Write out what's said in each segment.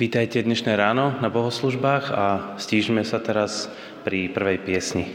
Vítajte dnešné ráno na bohoslužbách a stížme sa teraz pri prvej piesni.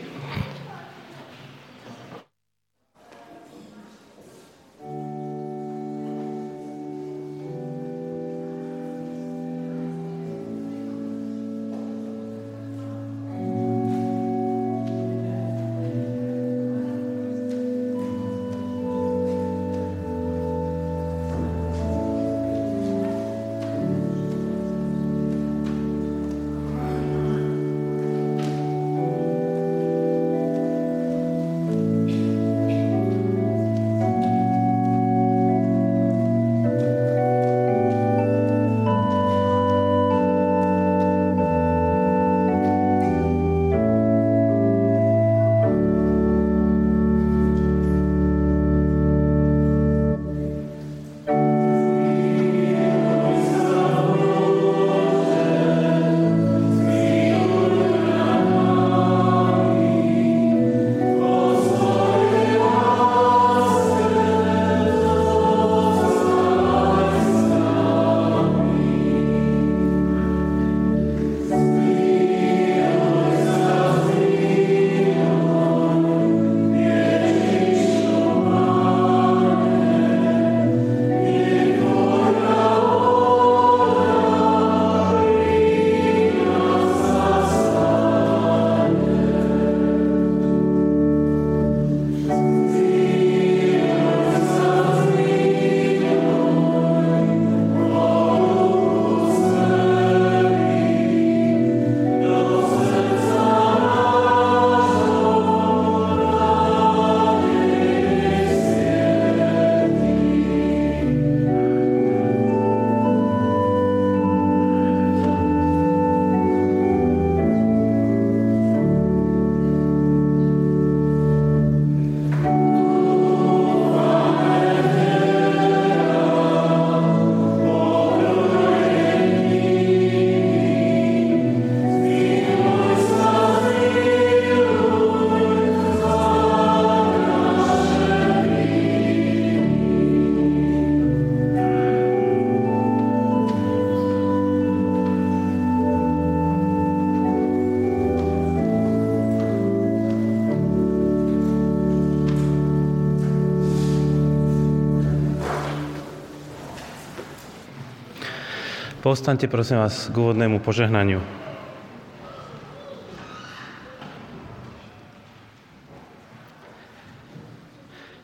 Povstaňte prosím vás k úvodnému požehnaniu.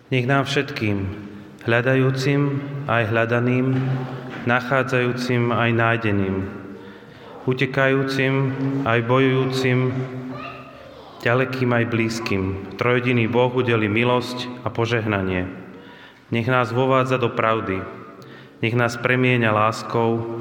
Nech nám všetkým, hľadajúcim aj hľadaným, nachádzajúcim aj nájdeným, utekajúcim aj bojujúcim, ďalekým aj blízkym, trojediný Boh udeli milosť a požehnanie. Nech nás vovádza do pravdy, nech nás premieňa láskou,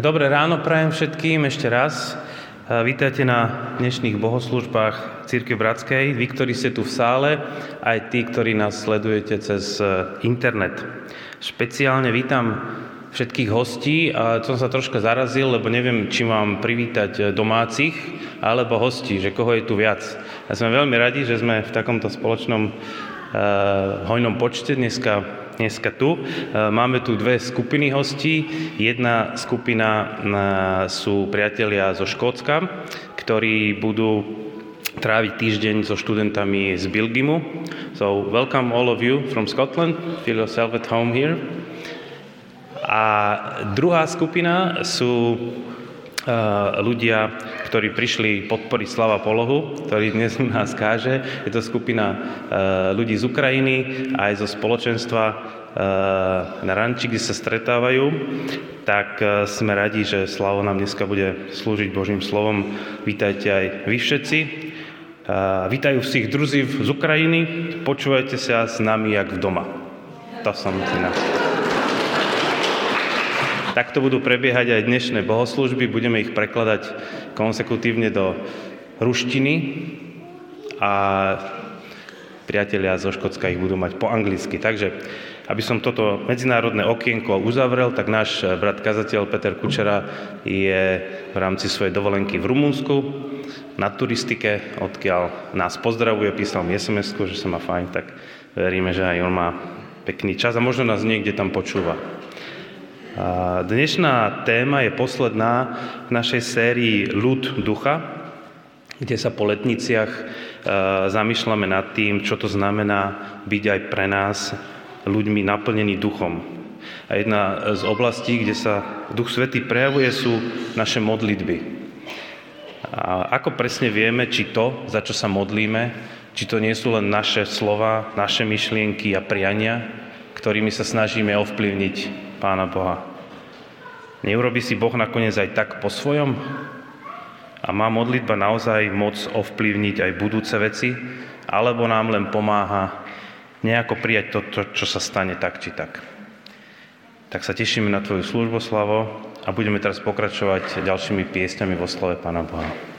Tak dobré ráno prajem všetkým ešte raz. Vítajte na dnešných bohoslužbách Círky Bratskej, vy, ktorí ste tu v sále, aj tí, ktorí nás sledujete cez e, internet. Špeciálne vítam všetkých hostí a som sa troška zarazil, lebo neviem, či mám privítať e, domácich alebo hostí, že koho je tu viac. Ja sme veľmi radi, že sme v takomto spoločnom uh, hojnom počte dneska dneska tu. E, máme tu dve skupiny hostí. Jedna skupina e, sú priatelia zo Škótska, ktorí budú tráviť týždeň so študentami z Bilgimu. So welcome all of you from Scotland. Feel yourself at home here. A druhá skupina sú ľudia, ktorí prišli podporiť Slava Polohu, ktorý dnes u nás káže. Je to skupina ľudí z Ukrajiny aj zo spoločenstva na ranči, kde sa stretávajú. Tak sme radi, že Slavo nám dneska bude slúžiť Božím slovom. Vítajte aj vy všetci. Vítajú všich druzí z Ukrajiny. Počúvajte sa s nami jak v doma. To som si na... Takto budú prebiehať aj dnešné bohoslužby. Budeme ich prekladať konsekutívne do ruštiny a priatelia zo Škótska ich budú mať po anglicky. Takže, aby som toto medzinárodné okienko uzavrel, tak náš brat kazateľ Peter Kučera je v rámci svojej dovolenky v Rumunsku na turistike, odkiaľ nás pozdravuje, písal mi sms že sa má fajn, tak veríme, že aj on má pekný čas a možno nás niekde tam počúva. Dnešná téma je posledná v našej sérii Ľud ducha, kde sa po letniciach e, zamýšľame nad tým, čo to znamená byť aj pre nás ľuďmi naplnený duchom. A jedna z oblastí, kde sa Duch Svetý prejavuje, sú naše modlitby. A ako presne vieme, či to, za čo sa modlíme, či to nie sú len naše slova, naše myšlienky a priania, ktorými sa snažíme ovplyvniť Pána Boha. Neurobi si Boh nakoniec aj tak po svojom? A má modlitba naozaj moc ovplyvniť aj budúce veci? Alebo nám len pomáha nejako prijať to, to, čo sa stane tak či tak? Tak sa tešíme na Tvoju službu, Slavo, a budeme teraz pokračovať ďalšími piesťami vo slove Pána Boha.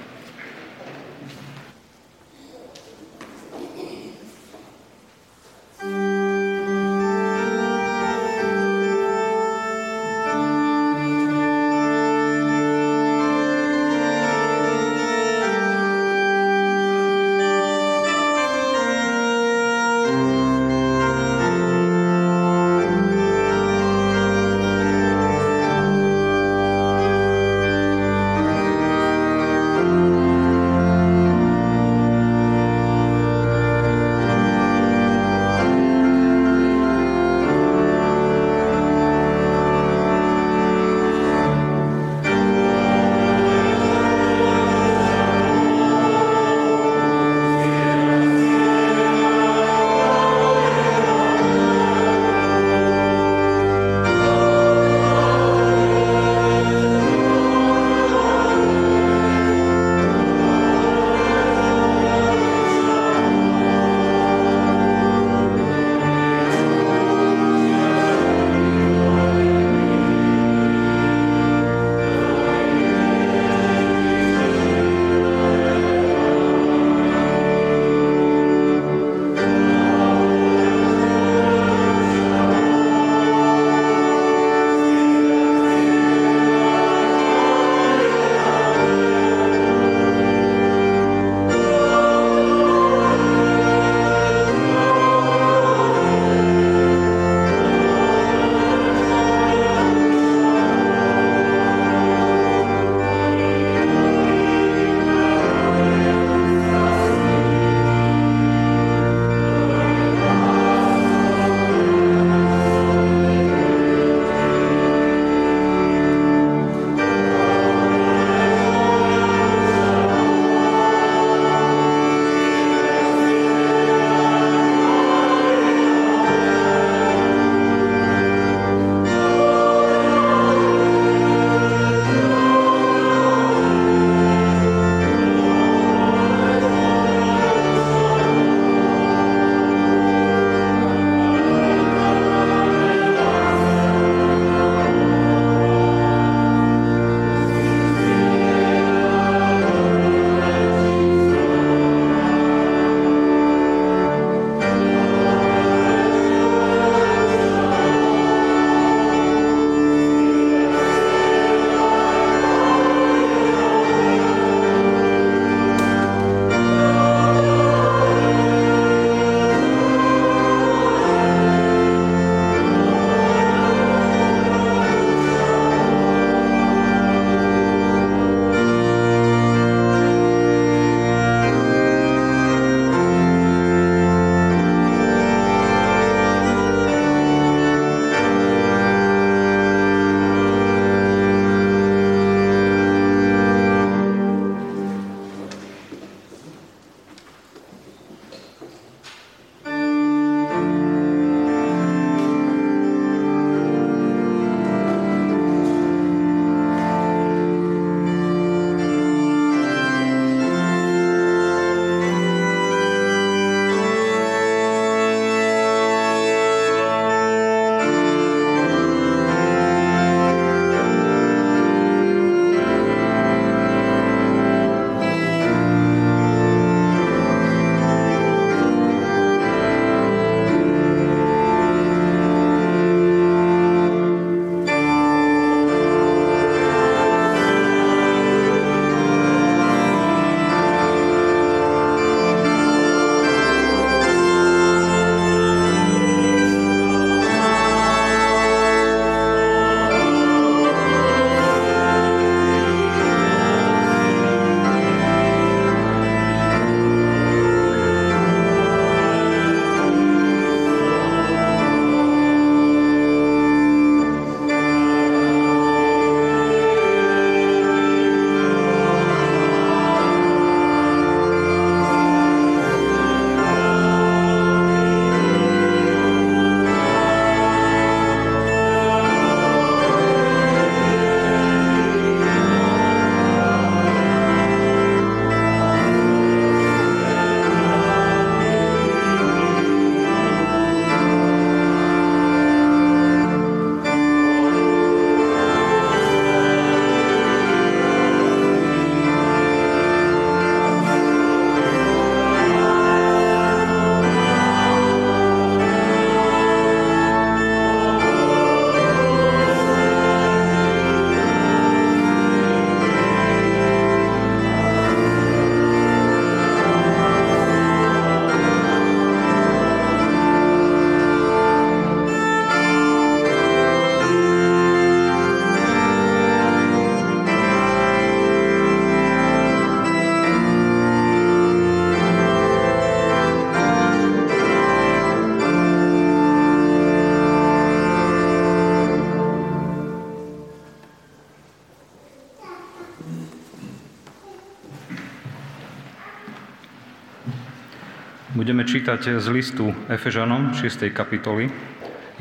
Budeme čítať z listu Efežanom 6. kapitoly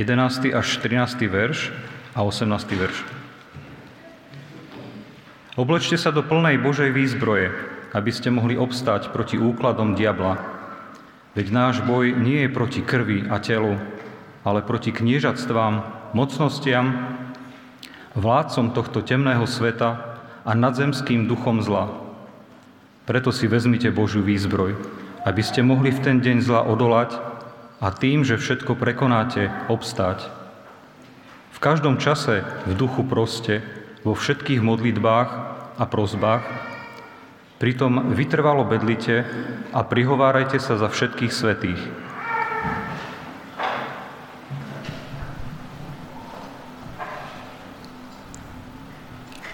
11. až 13. verš a 18. verš. Oblečte sa do plnej Božej výzbroje, aby ste mohli obstáť proti úkladom diabla. Veď náš boj nie je proti krvi a telu, ale proti kniežatstvám, mocnostiam, vládcom tohto temného sveta a nadzemským duchom zla. Preto si vezmite Božiu výzbroj, aby ste mohli v ten deň zla odolať a tým, že všetko prekonáte, obstáť. V každom čase v duchu proste, vo všetkých modlitbách a prozbách, pritom vytrvalo bedlite a prihovárajte sa za všetkých svetých.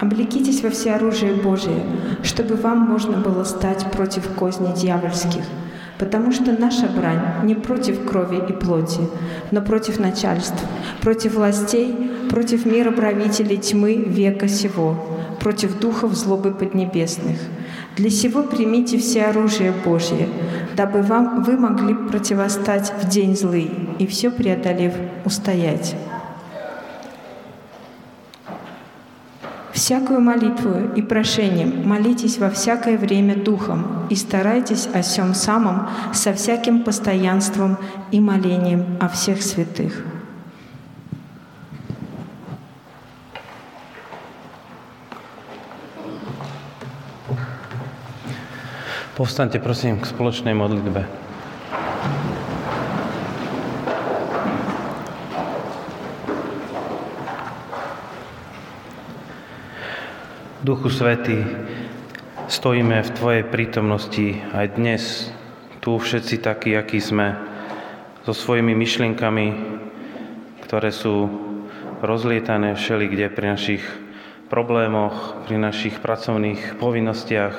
Облекитесь во всеоружие Божие, чтобы вам можно было стать против козней дьявольских. Потому что наша брань не против крови и плоти, но против начальств, против властей, против мира правителей тьмы века сего, против духов злобы поднебесных. Для сего примите все оружие Божье, дабы вам вы могли противостать в день злый и все преодолев устоять. Всякую молитву и прошением молитесь во всякое время Духом и старайтесь о всем самом со всяким постоянством и молением о всех святых. Повстаньте, prosím, k spoločnej modlitbe. Duchu Svetý, stojíme v Tvojej prítomnosti aj dnes, tu všetci takí, akí sme, so svojimi myšlienkami, ktoré sú rozlietané všelikde pri našich problémoch, pri našich pracovných povinnostiach,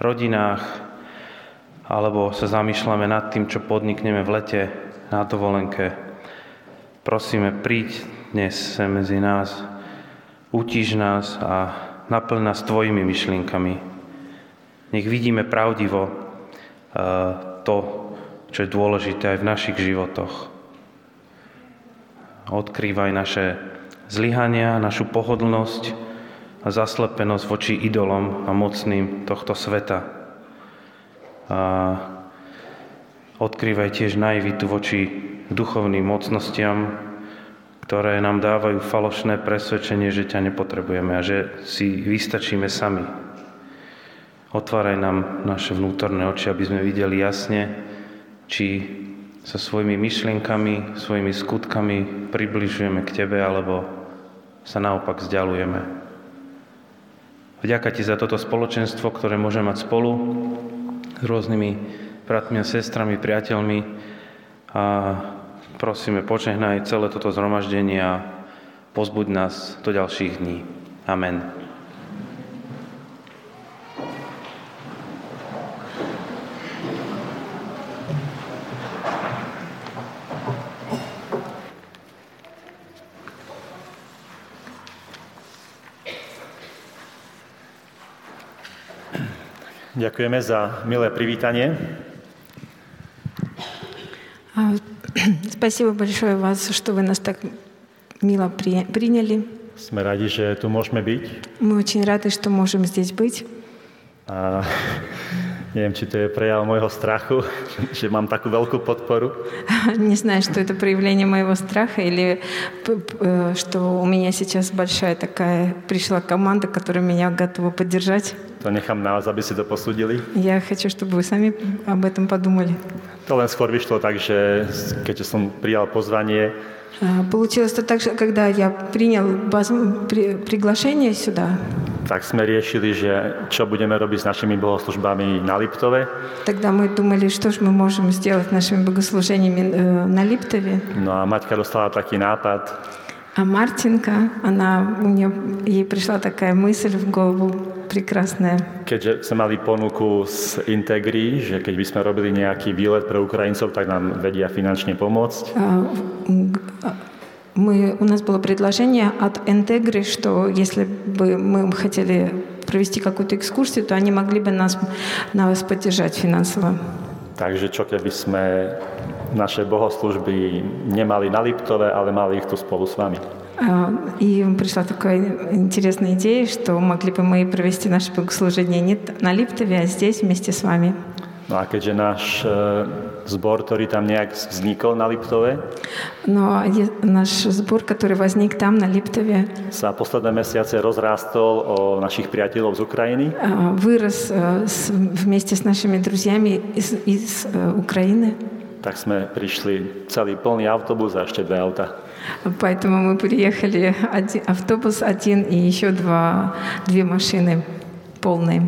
rodinách, alebo sa zamýšľame nad tým, čo podnikneme v lete na dovolenke. Prosíme, príď dnes sem medzi nás, utíž nás a naplň nás Tvojimi myšlienkami. Nech vidíme pravdivo eh, to, čo je dôležité aj v našich životoch. Odkrývaj naše zlyhania, našu pohodlnosť a zaslepenosť voči idolom a mocným tohto sveta. A odkrývaj tiež naivitu voči duchovným mocnostiam, ktoré nám dávajú falošné presvedčenie, že ťa nepotrebujeme a že si vystačíme sami. Otváraj nám naše vnútorné oči, aby sme videli jasne, či sa svojimi myšlienkami, svojimi skutkami približujeme k Tebe, alebo sa naopak vzdialujeme. Vďaka Ti za toto spoločenstvo, ktoré môžeme mať spolu s rôznymi bratmi a sestrami, priateľmi a prosíme, požehnaj celé toto zhromaždenie a pozbuď nás do ďalších dní. Amen. Ďakujeme za milé privítanie. Спасибо большое вас, что вы нас так мило приняли. Sme radi, že tu môžeme byť. Мы очень рады, что можем здесь быть. A neviem, či to je prejav môjho strachu, že mám takú veľkú podporu. Не знаю, что это проявление моего страха или что у меня сейчас большая такая пришла команда, которая меня готова поддержать. To nechám na vás, aby si to posúdili. Я хочу, чтобы вы сами об этом подумали. To len skôr vyšlo tak, že keďže som prijal pozvanie, Получилось то так, что когда я принял приглашение сюда, tak sme riešili, že čo budeme robiť s našimi bohoslužbami na Liptove. Тогда мы думали, что же мы можем сделать нашими богослужениями на Липтове. No a Maťka dostala taký nápad, А Мартинка, она, у нее, ей пришла такая мысль в голову прекрасная. Keďže sme mali ponuku z Integri, že keď by sme robili nejaký výlet pre Ukrajincov, tak nám vedia finančne pomôcť. Мы, у нас было предложение от Интегры, что если бы мы хотели провести какую-то экскурсию, то они могли бы нас, нас поддержать финансово. Takže čo keby sme naše bohoslužby nemali na Liptove, ale mali ich tu spolu s vami. А, И пришла такая интересная идея, что могли бы мы провести наше богослужение не т- на Липтове, а здесь вместе с вами. No a keďže náš e, zbor, ktorý tam nejak vznikol na Liptove, Но е- наш сбор, который возник там, на Липтове, sa posledné mesiace rozrástol o našich priateľov z Ukrajiny, а, вырос э, с- вместе с нашими друзьями из, из, э, Украины. tak sme prišli celý plný autobus a ešte dve auta. Поэтому мы приехали один, автобус один и еще два, две машины полные.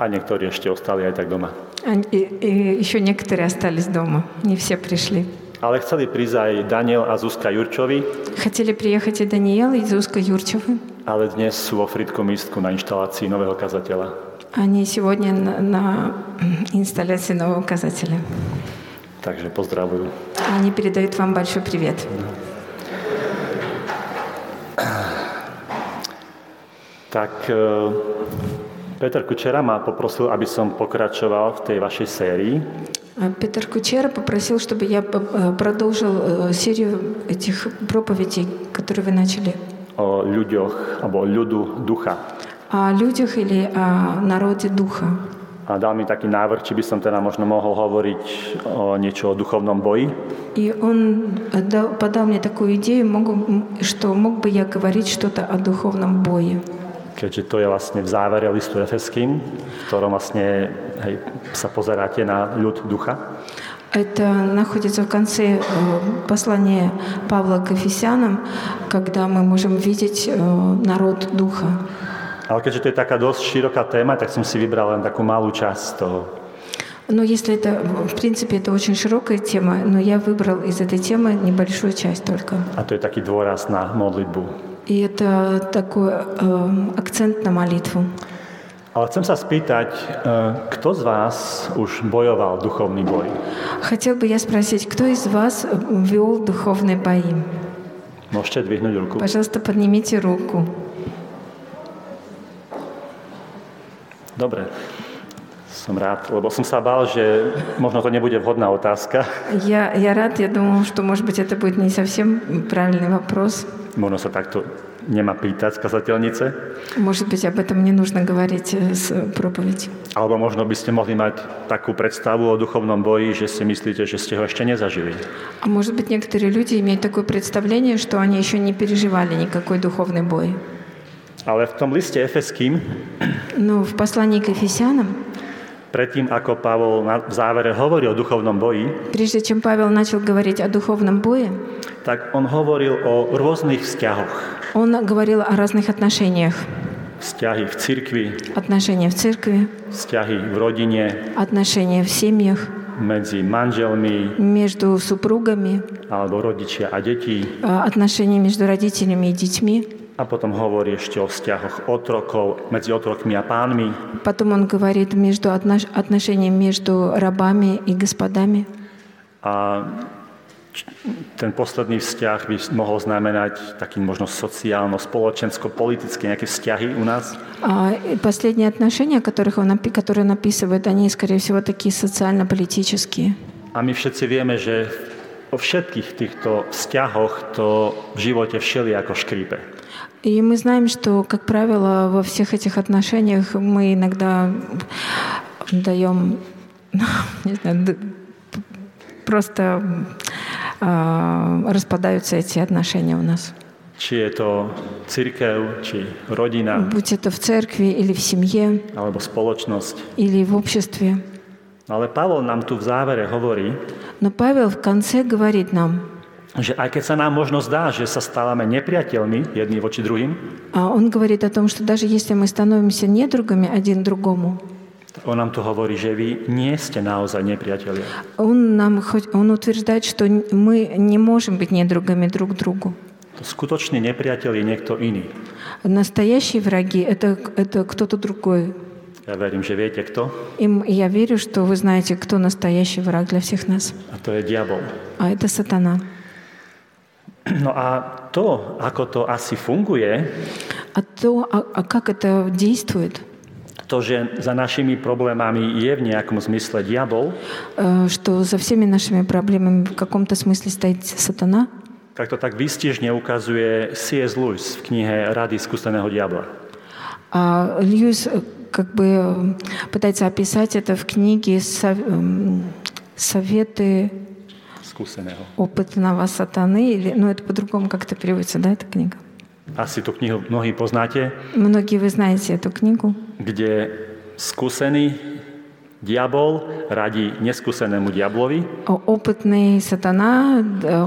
A niektorí ešte ostali aj tak doma. Они- И, и еще некоторые остались дома, не все пришли. Ale chceli prísť aj Daniel a Zuzka Jurčovi, Хотели приехать и Даниэл, и Зузка Юрчевы. ale dnes sú vo Fritkom místku na inštalácii nového kazateľa. Они сегодня на, на инсталляции нового указателя. Takže pozdravujú. Они передают вам большой привет. Tak e, Peter Kučera ma poprosil, aby som pokračoval v tej vašej sérii. А Петр Кучера попросил, чтобы я э, продолжил э, серию этих проповедей, которые вы начали, ľuďoch alebo o ľudu ducha. о людях или о народе духа. A dal mi taký návrh, či by som teda možno mohol hovoriť o niečo o duchovnom boji. И он дал- подал мне такую идею, могу, что мог бы я говорить что-то о духовном бое. keďže to je vlastne v závere listu Efeským, v ktorom vlastne hej, sa pozeráte na ľud ducha. Это находится в конце э, послания Павла к Ефесянам, когда мы можем видеть э, народ духа. Ale keďže to je taká dosť široká téma, tak som si vybral len takú malú časť z toho. Но если это, в принципе, это очень широкая тема, но я выбрал из этой темы небольшую часть только. A to je taký dôraz na modlitbu. И это такой э, акцент на молитву. Ale chcem sa spýtať, e, kto z vás už bojoval duchovný boj? Хотел бы я спросить, кто из вас вел духовные бои? Môžete dvihnúť ruku. Пожалуйста, поднимите руку. Dobre. Som rád, lebo som sa bál, že možno to nebude vhodná otázka. Я, я рад, я думал, что, может быть, это будет не совсем правильный вопрос. Možno sa takto nemá pýtať z kazateľnice. Может быть, об этом не нужно говорить э, с проповеди. Alebo možno by ste mohli mať takú predstavu o duchovnom boji, že si myslíte, že ste ho ešte nezažili. А может быть, некоторые люди имеют такое представление, что они еще не переживали никакой духовный бой. Ale v tom liste Efeským, Но в послании к Ефесянам, predtým ako Pavol na- v závere hovorí o duchovnom boji, прежде чем Павел начал говорить о духовном бое, tak on hovoril o rôznych vzťahoch. он говорил о разных отношениях. Vzťahy v cirkvi, Отношения в церкви, vzťahy v rodine, отношения в семьях, medzi manželmi между супругами, alebo rodičia a deti. а, отношения между родителями и детьми. A potom hovorí ešte o vzťahoch otrokov, medzi otrokmi a pánmi. Потом он говорит между отнош- отношения между рабами и господами. A č- ten posledný vzťah by mohol znamenať taký možno sociálno-spoločensko-politické nejaké vzťahy u nás. А и последние отношения, которых он, напи- которые он описывает, они, скорее всего, такие социально-политические. A my všetci vieme, že vo všetkých týchto vzťahoch to v živote všelijako škrípe. И мы знаем, что, как правило, во всех этих отношениях мы иногда даем, не знаю, просто а, распадаются эти отношения у нас. Či je to církev, či rodina, Будь это в церкви или в семье, alebo spoločnosť. или в обществе. Ale Pavol nám tu v závere hovorí, Но Павел в конце говорит нам, že aj keď sa nám možno zdá, že sa stávame nepriateľmi jedni voči druhým, а он говорит о том, что даже если мы становимся недругами один другому, on nám tu hovorí, že vy nie ste naozaj nepriatelia. он, нам, хоть- он утверждает, что н- мы не можем быть недругами друг другу. To skutočný nepriateľ je niekto iný. Настоящие враги это, это кто-то другой. Ja verím, že viete kto. Им, я верю, что вы знаете, кто настоящий враг для всех нас. A to je diabol. А это сатана. No a to, ako to asi funguje, А то, а, а как это действует? to, že za našimi problémami je v nejakom zmysle diabol, э, что за всеми нашими проблемами в каком-то смысле стоит сатана, tak to tak výstižne ukazuje C.S. Lewis v knihe Rady skúseného diabla. а Льюис э, как бы э, пытается описать это в книге «Сов- эм, «Советы Skúseného. опытного сатаны», или, ну это по-другому как-то переводится, да, эта книга? Asi tú knihu mnohí poznáte, Многие вы знаете эту книгу. kde skúsený diabol radí neskúsenému diablovi, О- Опытный сатана,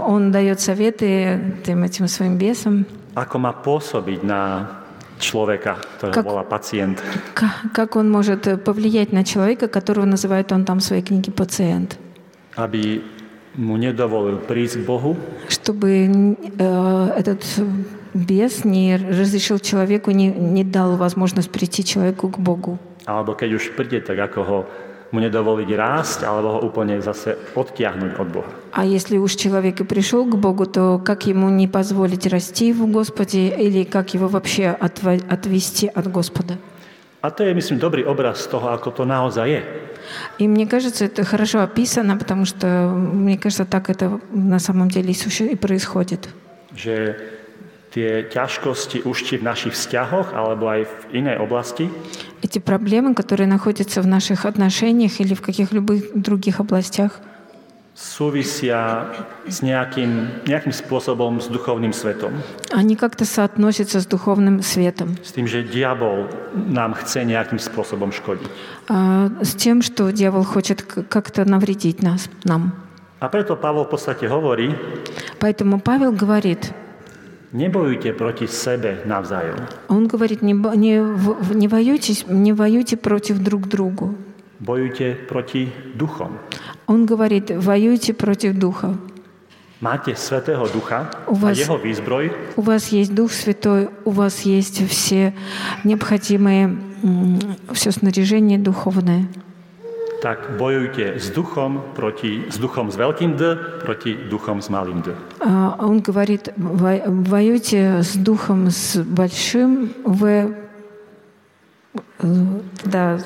он дает советы тем этим своим бесам, ako má pôsobiť na človeka, ktorého Kak- volá pacient. Ка- Как он может повлиять на человека, которого называет он там в своей книге пациент, aby nedovolil prísť k Bohu, чтобы э, этот бес не разрешил человеку, не, не дал возможность прийти человеку к Богу. alebo keď už príde, tak ako ho mu nedovoliť rásť, alebo ho úplne zase odtiahnuť od Boha. А если уж человек и пришел к Богу, то как ему не позволить расти в Господе или как его вообще отвести от Господа? A to je, myslím, dobrý obraz toho, ako to naozaj je. И мне кажется, это хорошо описано, потому что, мне кажется, так это на самом деле и суще- и происходит. Že tie ťažkosti už či v našich vzťahoch, alebo aj v inej oblasti, Эти проблемы, которые находятся в наших отношениях или в каких-либо других областях, súvisia s nejakým, nejakým spôsobom s duchovným svetom. они как-то соотносятся с духовным светом, S tým, že diabol nám chce nejakým spôsobom škodiť. а, с тем, что дьявол хочет к- как-то навредить нас, нам. A preto Pavol v podstate hovorí, Поэтому Павел говорит, nebojujte proti sebe navzájom. он говорит, не, бо- не, в- не, воюйтесь, не воюйте против друг другу. Bojujte proti duchom. Он говорит, воюйте против духа. Máte Svetého Ducha U a vás- jeho výzbroj, У вас есть Дух Святой, у вас есть все необходимые, все снаряжение духовное. tak bojujte s duchom, proti, s duchom s veľkým D proti duchom s malým D. А Он говорит, «Во- воюйте с Духом с большим В, да,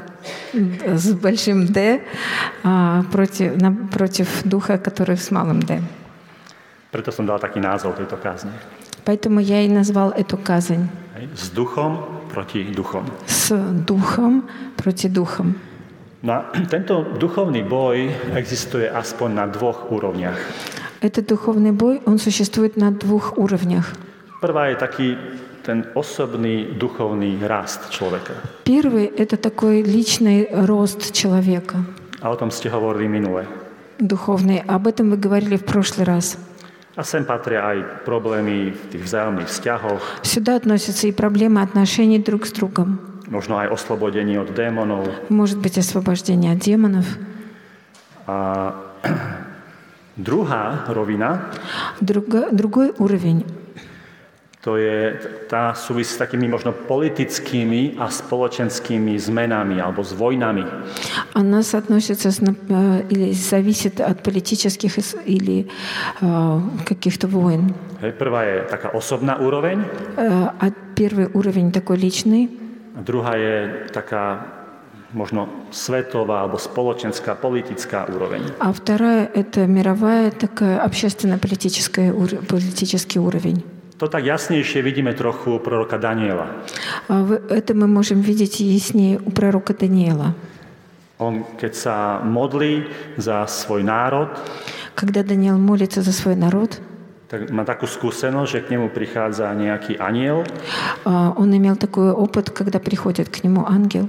с большим Д а, против, на- против Духа, который с малым Д. Preto som dal taký názov tejto kázne. Поэтому я и назвал эту Hej, S duchom proti duchom. с Духом против Духом. No a tento duchovný boj existuje aspoň na dvoch úrovniach. Этот духовный бой, он существует на двух уровнях. Prvá je taký ten osobný duchovný rast človeka. Первый – это такой личный рост человека, A o tom ste hovorili minule. духовный. Об этом вы говорили в прошлый раз. A sem patria aj problémy v tých vzájomných vzťahoch, Сюда относятся и проблемы отношений друг с другом. možno aj oslobodenie od démonov. Может быть, освобождение от демонов. A druhá rovina, Друго- другой уровень to je, tá súvisí s takými možno politickými a spoločenskými zmenami alebo s vojnami. она соотносится с, э, или зависит от политических или э, каких-то войн. Prvá je taká osobná úroveň, А первый уровень такой личный, a druhá je taká možno svetová alebo spoločenská, politická úroveň. а вторая – это мировая такая общественно-политическая политический уровень. To tak jasnejšie vidíme trochu u proroka Daniela. А в- Это мы можем видеть яснее у пророка Даниила. On, keď sa modlí za svoj národ, Когда Даниил молится за свой народ, tak má takú skúsenosť, že k nemu prichádza nejaký aniel, а, он имел такой опыт, когда приходит к нему ангел.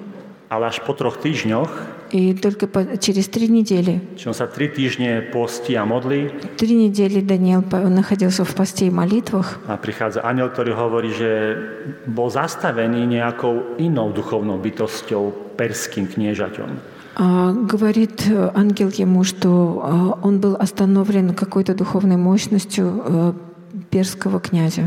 ale až po troch týždňoch, И только по, через три недели. Чому са три тижні пості і модлі? Три недели Даниил находился в посте и молитвах. А приходит ангел, который говорит, что был заставлен некой иной духовной битостью, перским княжатем. А, говорит э, ангел ему, что а, он был остановлен какой-то духовной мощностью э, перского князя.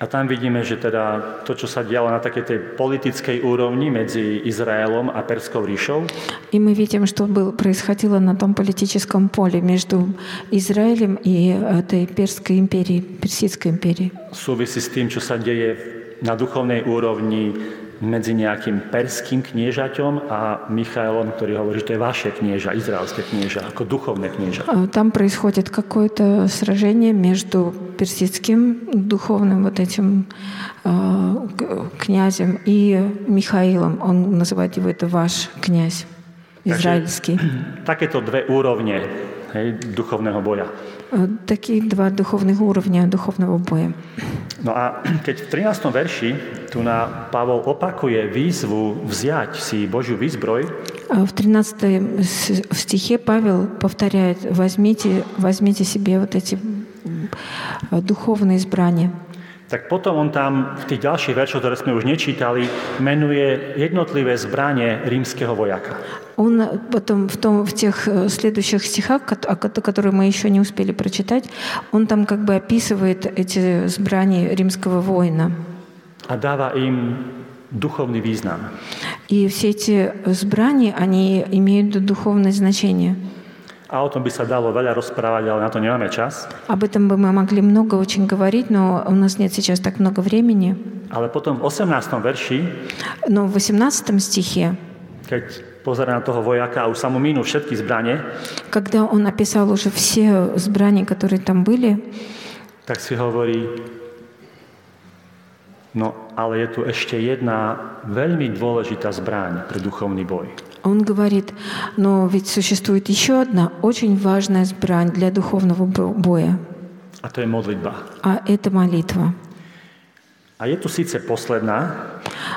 A tam vidíme, že teda to, čo sa dialo na takej tej politickej úrovni medzi Izraelom a Perskou ríšou, И мы видим, что был, происходило на том политическом поле между Израилем и этой Перской империей, Персидской империей. súvisí s tým, čo sa deje na duchovnej úrovni medzi nejakým perským kniežaťom a Michailom, ktorý hovorí, že to je vaše knieža, израильское княжа, ako духовное княжа. А, Там происходит какое-то сражение между персидским духовным вот этим а, к- князем и Михаилом. Он называет его это ваш князь израильский. Takéto dve úrovne hej, duchovného boja. А, Такие два духовных уровня духовного боя. No a keď v 13. verši tu na Pavol opakuje výzvu vziať si Božiu výzbroj, А В 13 с- в стихе Павел повторяет, возьмите, возьмите себе вот эти м, а, духовные избрания. tak potom on tam v tých ďalších veršoch, ktoré sme už nečítali, menuje jednotlivé zbranie rímskeho vojaka. Он потом в, том, в тех э, следующих стихах, которые мы еще не успели прочитать, он там как бы описывает эти избрания римского воина. A dáva im duchovný význam. И все эти избрания, они имеют духовное значение. A o tom by sa dalo veľa rozprávať, ale na to nemáme čas. Об этом бы мы могли много очень говорить, но у нас нет сейчас так много времени. Ale potom v 18. verši, Но в 18 стихе, keď pozera na toho vojaka a už sa mu minú všetky zbranie, когда он описал уже все избрания, которые там были, tak si hovorí, no ale je tu ešte jedna veľmi dôležitá zbraň pre duchovný boj. он говорит, но ведь существует еще одна очень важная избрань для духовного бо- боя, A to je modlitba. а это молитва. A je tu síce posledná,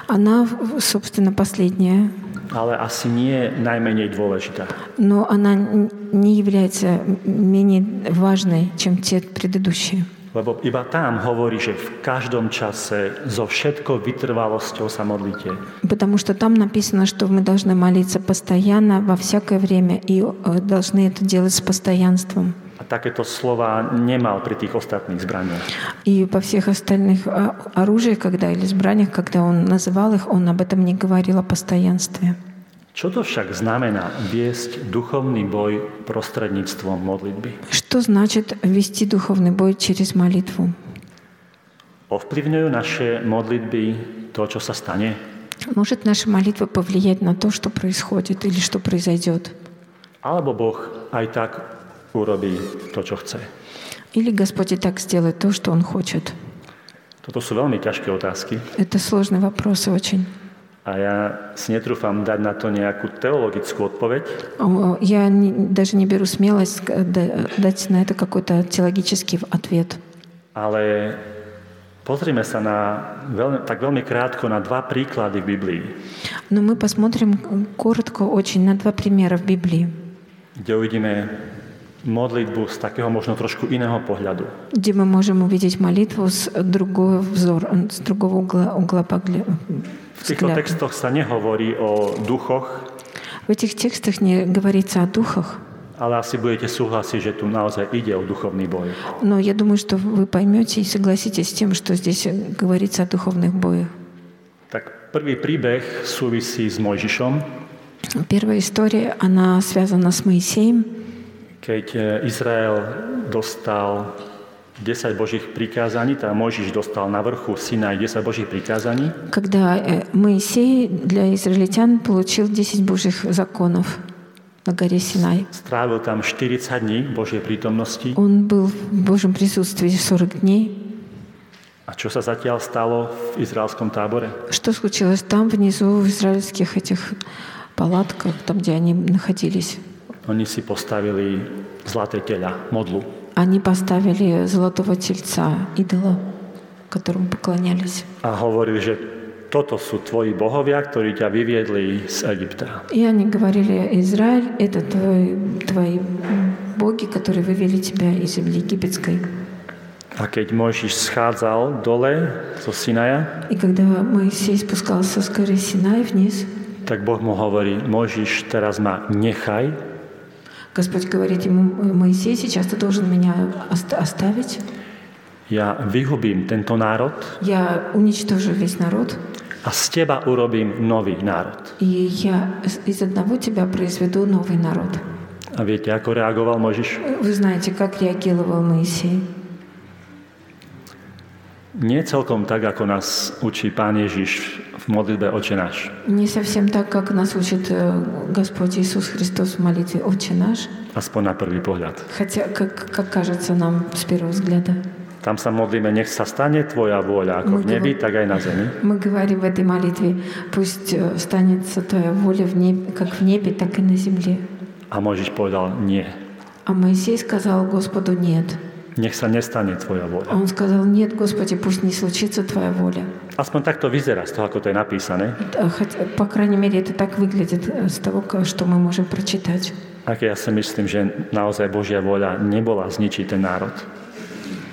Она, в- собственно, последняя, ale asi nie najmenej dôležitá. но она н- не является менее важной, чем те предыдущие. Lebo iba tam hovorí, že v každom čase so všetkou vytrvalosťou sa modlíte. Потому что там написано, что мы должны молиться постоянно, во всякое время, и э, должны это делать с постоянством. A takéto slova nemal pri tých ostatných zbraniach. И во всех остальных а, оружиях, когда или избраниях, когда он называл их, он об этом не говорил о постоянстве. Čo to však znamená viesť duchovný boj prostredníctvom modlitby? Что значит вести духовный бой через молитву? Ovplyvňujú naše modlitby to, čo sa stane? Может наша молитва повлиять на то, что происходит или что произойдет? Alebo Boh aj tak urobí to, čo chce? Или Господь и так сделает то, что Он хочет? Toto sú veľmi ťažké otázky Это сложные вопросы очень. a ja si netrúfam dať na to nejakú teologickú odpoveď, О, Я не- даже не беру смелость э, да- дать на это какой-то теологический ответ. ale pozrime sa na veľmi, tak veľmi krátko na dva príklady v Biblii, Но мы посмотрим коротко очень на два примера в Библии, kde uvidíme modlitbu z takého možno trošku iného pohľadu. где мы можем увидеть молитву с другого взора, с другого угла, угла погля- V týchto взгляда. textoch sa nehovorí o duchoch, В этих текстах не говорится о духах, ale asi budete súhlasiť, že tu naozaj ide o duchovný boj. но я думаю, что вы поймете и согласитесь с тем, что здесь говорится о духовных боях. Tak prvý príbeh súvisí s Mojžišom, Первая история, она связана с Моисеем, keď e, Izrael dostal 10 Божьих приказаний, там Мojžiš достал наверху Синай 10 Божьих приказаний. Когда э, Моисей для израильтян получил 10 Божьих законов на горе Синай. Стравил там 40 дней Божьей притомности. Он был в Божьем присутствии 40 дней. А что со затеял стало в израильском таборе? Что случилось там внизу в израильских этих палатках, там, где они находились? Oni si postavili zlaté teľa, modlu. Они поставили золотого тельца, идола, которому поклонялись. A hovorili, že toto sú tvoji bohovia, ktorí ťa vyviedli z Egypta. И они говорили, Израиль, это твой, твои боги, которые вывели тебя из земли египетской. A keď Mojžiš schádzal dole zo Sinaja, И когда Моисей спускался с горы Синай вниз, tak Boh mu hovorí, Mojžiš, teraz ma nechaj, Господь говорит ему, Моисей, сейчас ты должен меня ост- оставить. ja vyhubím tento národ Я уничтожу весь народ, a z teba urobím nový národ. и я из- из одного тебя произведу новый народ. A viete, ako reagoval Mojžiš? Вы знаете, как реагировал Моисей. Nie celkom tak, ako nás učí Pán Ježiš v modlitbe Oče náš. Не совсем так, как нас учит э, Господь Иисус Христос в молитве «Отче наш», Aspoň na prvý pohľad. хотя, как, как кажется нам с первого взгляда. Tam sa modlíme, nech sa stane Tvoja vôľa, ako v nebi, tak aj na zemi. Мы говорим в этой молитве «Пусть э, станется Твоя воля в небе, как в небе, так и на земле». A Mojžiš povedal, nie. А Моисей сказал Господу «Нет». Nech sa nestane Tvoja vôľa. А Он сказал «Нет, Господи, пусть не случится Твоя воля». Aspoň takto vyzerá z toho, ako to je napísané. Э, Хотя, по крайней мере, это так выглядит э, с того, ка- что мы можем прочитать. Ak ja si myslím, že naozaj Božia vôľa nebola zničiť ten národ.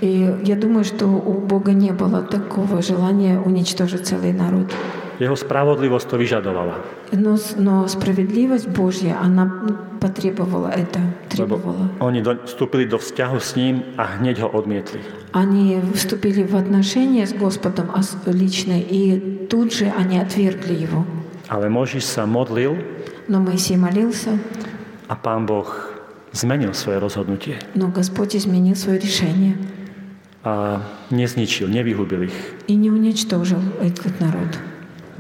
И я думаю, что у Бога не было такого желания уничтожить целый народ. Jeho spravodlivosť to vyžadovala. Но, с- но справедливость Божья, она потребовала это, Lebo требовала. oni do, vstúpili do vzťahu s ním a hneď ho odmietli. Они вступили в отношения с Господом ос- лично, и тут же они отвергли его. Ale Možiš sa modlil Но Моисей молился, a pán Boh zmenil svoje rozhodnutie но Господь изменил свое решение a nezničil, nevyhubil ich. и не уничтожил этот народ.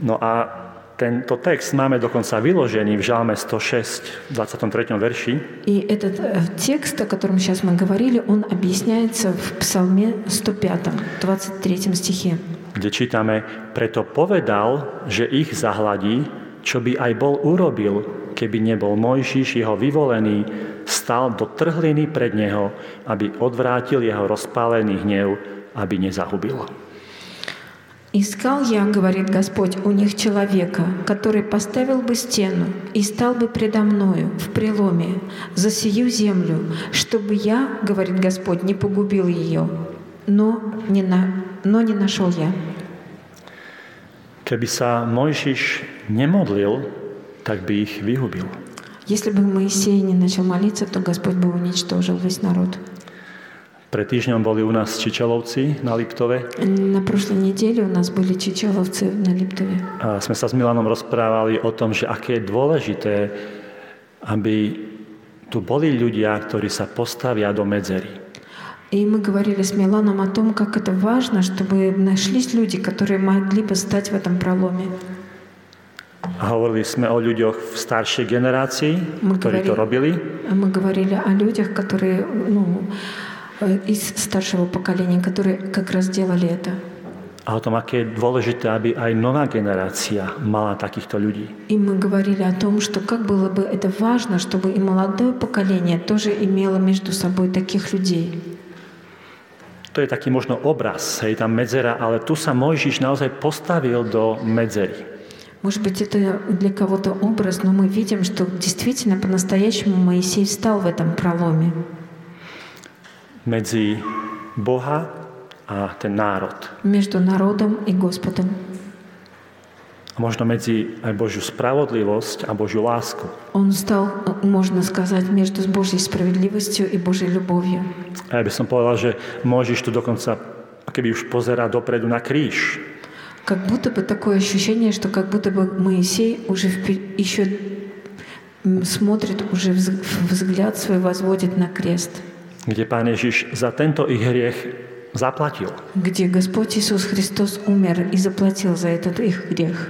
No a tento text máme dokonca vyložený v Žalme 106, v 23. verši, И этот э, текст, о котором сейчас мы говорили, он объясняется в Псалме 105, 23 стихе. kde čítame, preto povedal, že ich zahladí, čo by aj bol urobil, keby nebol Mojžiš, jeho vyvolený, stal do trhliny pred neho, aby odvrátil jeho rozpálený hnev, aby nezahubil. «Искал я, — говорит Господь, — у них человека, который поставил бы стену и стал бы предо мною в преломе за сию землю, чтобы я, — говорит Господь, — не погубил ее, но не, на, но не нашел я». Keby sa Mojžiš nemodlil, tak by ich vyhubil. Если бы Моисей не начал молиться, то Господь бы уничтожил весь народ. Pred týždňom boli u nás Čičelovci na Liptove На прошлой неделе у нас были чечеловцы на Липтове. a sme sa s Milanom rozprávali o tom, že aké je dôležité, aby tu boli ľudia, ktorí sa postavia do medzery. И мы говорили с Миланом о том, как это важно, чтобы нашлись люди, которые могли бы стать в этом проломе. A hovorili sme o ľuďoch v staršej generácii, My ktorí to hovorili- robili. Мы говорили о людях, которые ну, э, из старшего поколения, которые как раз делали это. A o tom, aké je dôležité, aby aj nová generácia mala takýchto ľudí. И мы говорили о том, что как было бы это важно, чтобы и молодое поколение тоже имело между собой таких людей. To je taký možno obraz, hej, tam medzera, ale tu sa Mojžiš naozaj postavil do medzery. Может быть, это для кого-то образ, но мы видим, что действительно по-настоящему Моисей встал в этом проломе Medzi Boha a ten národ. между народом и Господом. A možno medzi aj Božiu spravodlivosť a Božiu lásku. Он стал, можно сказать, между Божьей справедливостью и Божьей любовью. A ja by som povedal, že Mojžiš tu dokonca keby už pozerá dopredu na kríž. Как будто бы такое ощущение, что как будто бы Моисей уже впе- еще смотрит, уже вз- взгляд свой возводит на крест, kde Pán Ježiš za tento ich hriech zaplatil. где Господь Иисус Христос умер и заплатил за этот их грех.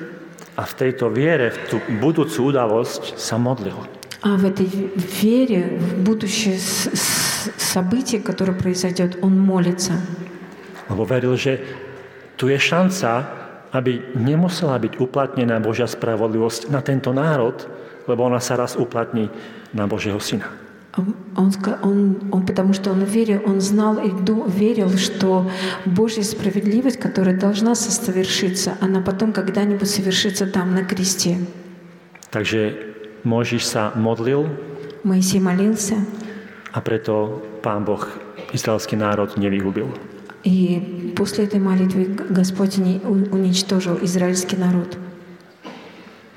V tejto viere, v tú budúcu udalosť sa modlil. А в этой в- вере в будущее событие, которое произойдет, он молится. Lebo veril, že tu je šanca, aby nemusela byť uplatnená Božia spravodlivosť na tento národ, lebo ona sa raz uplatní na Božieho syna. А Он, ска- он, он, потому что он верил, он знал и ду- верил, что Божья справедливость, которая должна совершиться, она потом когда-нибудь совершится там, на кресте. Takže Mojžiš sa modlil Моисей молился, a preto Pán Boh izraelský národ nevyhubil. И после этой молитвы Господь уничтожил израильский народ.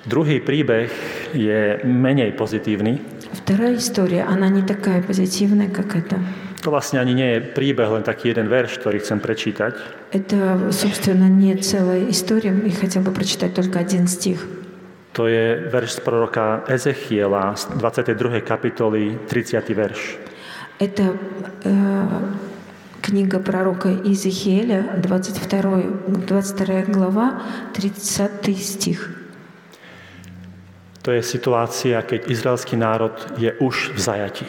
Druhý príbeh je menej pozitívny. Вторая история, она не такая позитивная, как эта. To vlastne ani nie je príbeh, len taký jeden verš, ktorý chcem prečítať. Это, собственно, не целая история, и хотел бы прочитать только один стих. To je verš z proroka Ezechiela z 22. kapitoly, 30. verš. Это э, Книга пророка Иезекииля, 22, 22 глава, 30 стих. To je situácia, keď izraelský národ je už v zajatí.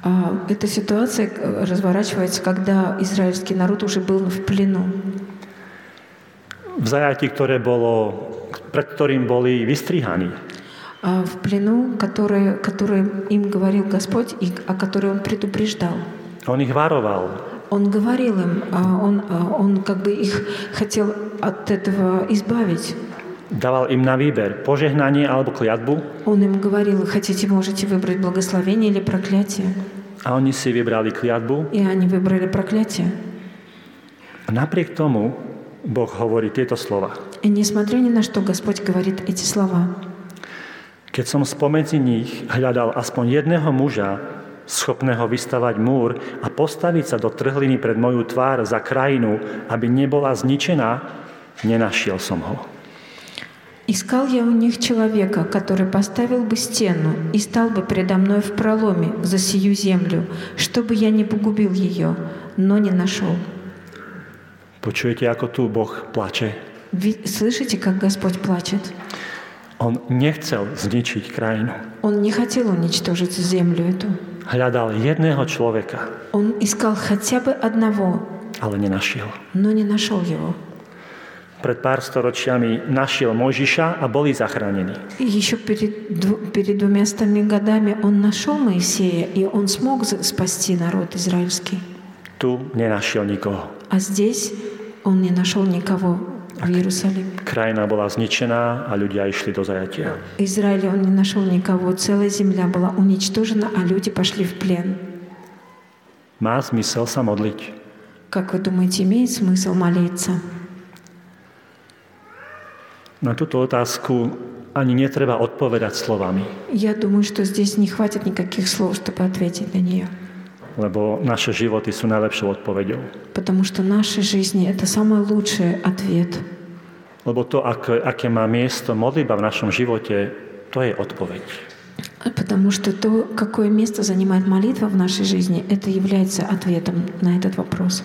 А, Эта ситуация э, разворачивается, когда израильский народ уже был в плену. V zajatí, ktoré bolo, pred ktorým boli vystrihaní. В плену, который, который им говорил Господь и о которой Он предупреждал. On ich varoval. Он говорил им, а он, а он как бы их хотел от этого избавить. Dával im na výber požehnanie alebo kliatbu Он им говорил, хотите, можете выбрать благословение или проклятие. a oni si vybrali kliatbu. И они выбрали проклятие. A napriek tomu Boh hovorí tieto slova. И несмотря ни на что, Господь говорит эти слова. Keď som spomedzi nich hľadal aspoň jedného muža, schopného vystavať múr a postaviť sa do trhliny pred moju tvár za krajinu, aby nebola zničená, nenašiel som ho. Искал я у них человека, который поставил бы стену и стал бы предо мной в проломе за сию землю, чтобы я не погубил ее, но не нашел. Počujete, ako tu Boh plače? Вы слышите, как Господь плачет? On nechcel zničiť krajinu. Он не хотел уничтожить землю эту. Hľadal jedného človeka, Он искал хотя бы одного, ale nenašiel. но не нашел его. Pred pár storočiami našiel Mojžiša a boli zachránení. И еще перед, дв- перед двумя стами годами он нашел Моисея, и он смог за- спасти народ израильский. Tu nenašiel nikoho. А здесь он не нашел никого в Иерусалиме. Krajina bola zničená a ľudia išli do zajatia. Израиле он не нашел никого. Целая земля была уничтожена, а люди пошли в плен. Má zmysel sa modliť? Как вы думаете, имеет смысл молиться? Na túto otázku ani netreba odpovedať slovami, Я думаю, что здесь не хватит никаких слов, чтобы ответить на нее. lebo naše životy sú najlepšou odpoveďou. Потому что наши жизни — это самый лучший ответ. Lebo to, aké, aké má miesto modlitba v našom živote, to je odpoveď. Потому что то, какое место занимает молитва в нашей жизни, это является ответом на этот вопрос.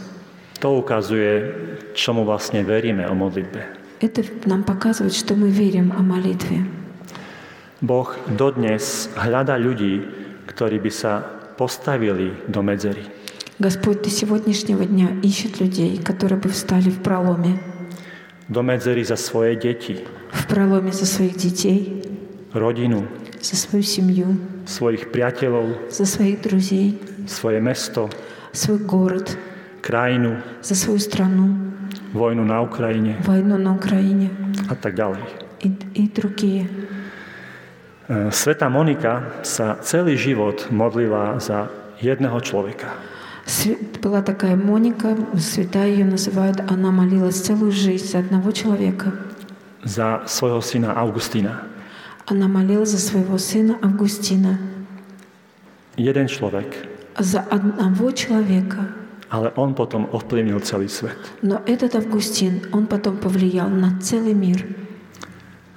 To ukazuje, čomu vlastne veríme o modlitbe. Это нам показывает, что мы верим о молитве. Boh dodnes hľada ľudí, ktorí by sa postavili do medzery. Господь до сегодняшнего дня ищет людей, которые бы встали в проломе. Do medzery za svoje deti, В проломе за своих детей, rodinu, за свою семью, svojich priateľov, за своих друзей, svoje mesto, свой город, krajinu, за свою страну, vojnu na Ukrajine войну на Украине a tak ďalej. и, и другие. Sveta Monika sa celý život modlila za jedného človeka. Была такая Моника, святая ее называют, она молилась целую жизнь за одного человека. Za svojho syna Augustína. Она молилась за своего сына Августина, Jeden človek, за одного человека. ale on potom ovplyvnil celý svet. Но этот Августин, он потом повлиял на целый мир.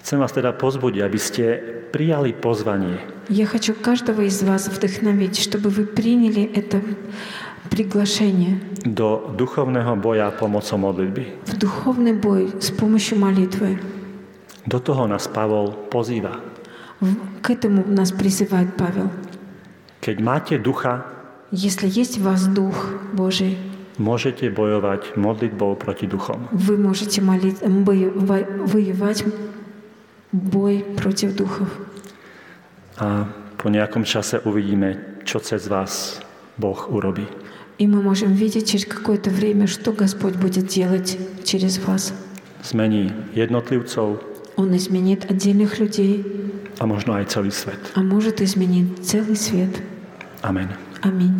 Chcem vás teda pozbudiť, aby ste prijali pozvanie Я хочу каждого из вас вдохновить, чтобы вы приняли это приглашение do duchovného boja pomocou modlitby. в духовный бой с помощью молитвы. Do toho nás Pavol pozýva. В- К этому нас призывает Павел. Keď máte ducha, Если есть в вас Дух Божий, môžete bojovať modlitbou proti duchom. вы можете молить, боева- воевать бой против духов. A po nejakom čase uvidíme, čo cez vás Boh urobí. И мы можем видеть через какое-то время, что Господь будет делать через вас. Zmení jednotlivcov Он изменит отдельных людей, a možno aj celý svet. а может изменить целый свет. Amen. Аминь.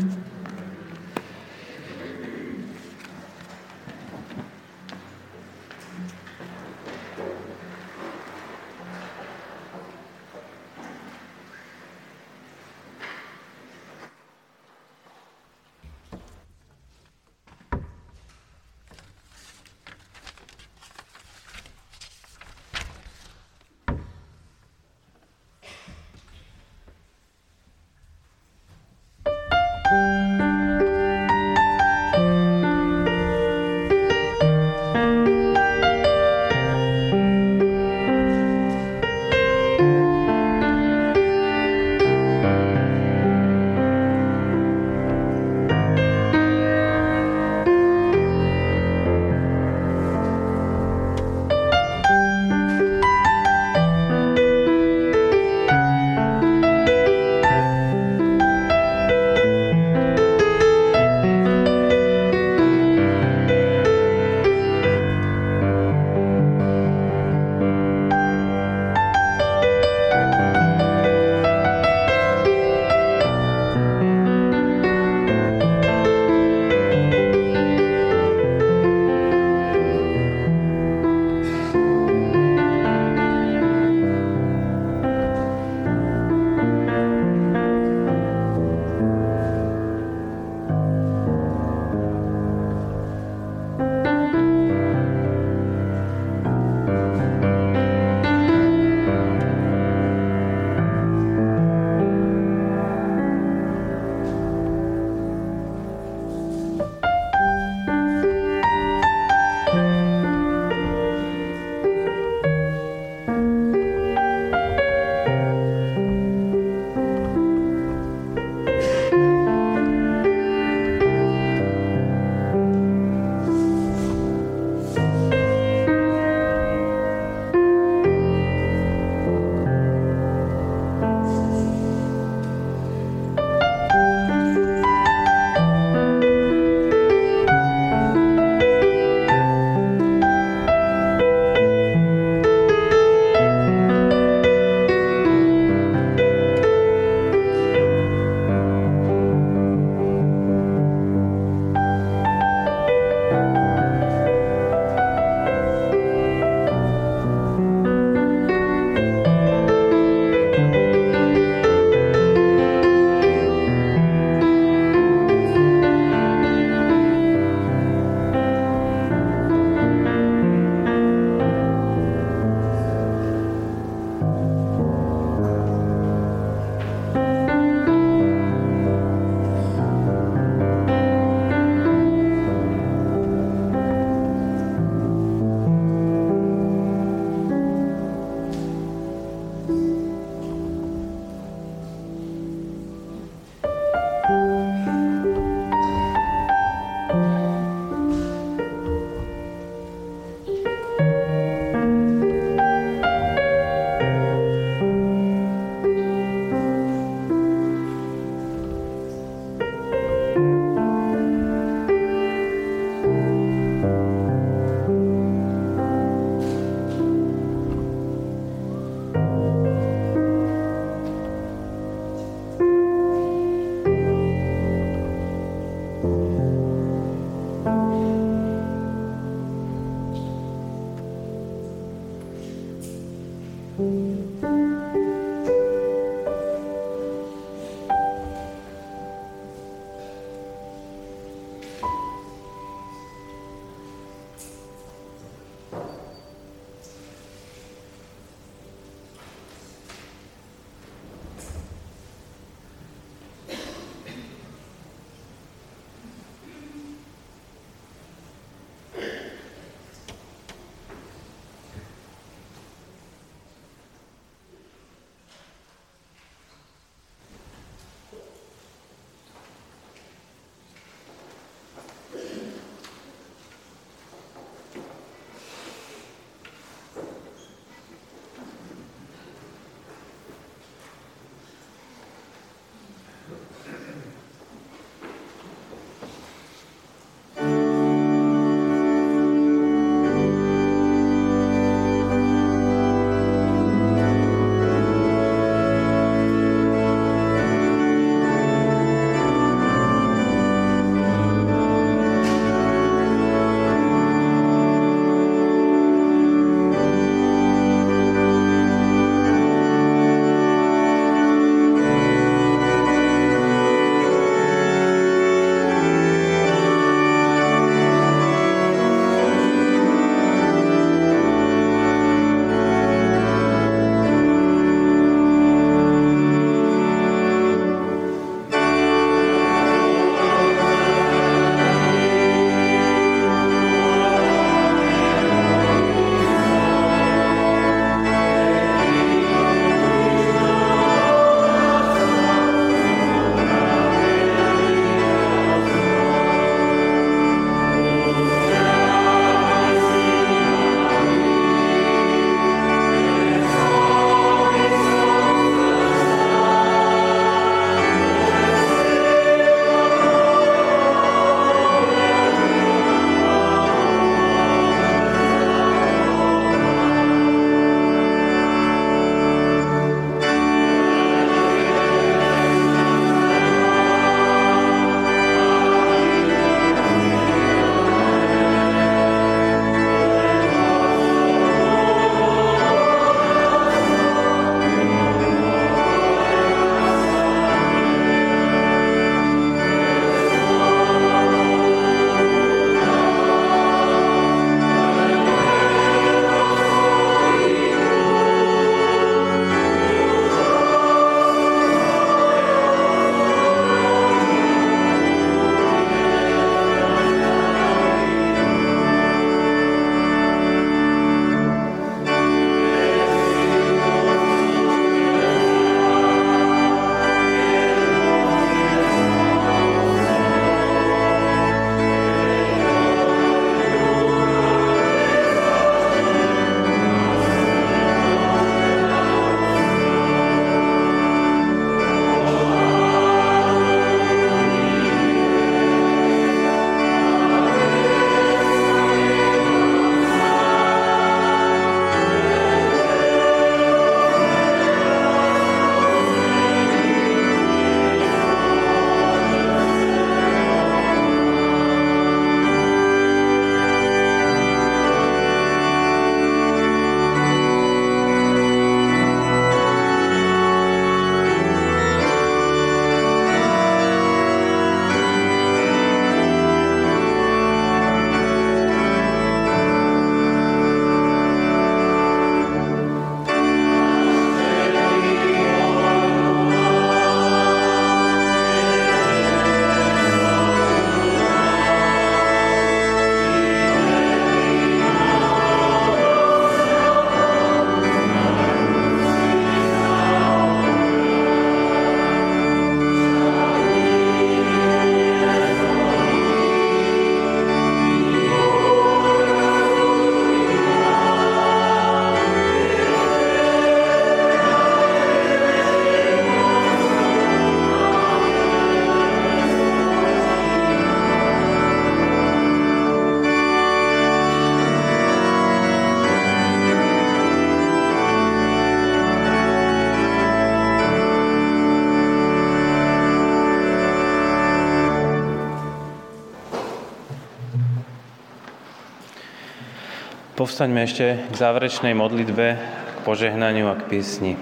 Povstaňme ešte k záverečnej modlitbe, k požehnaniu a k piesni.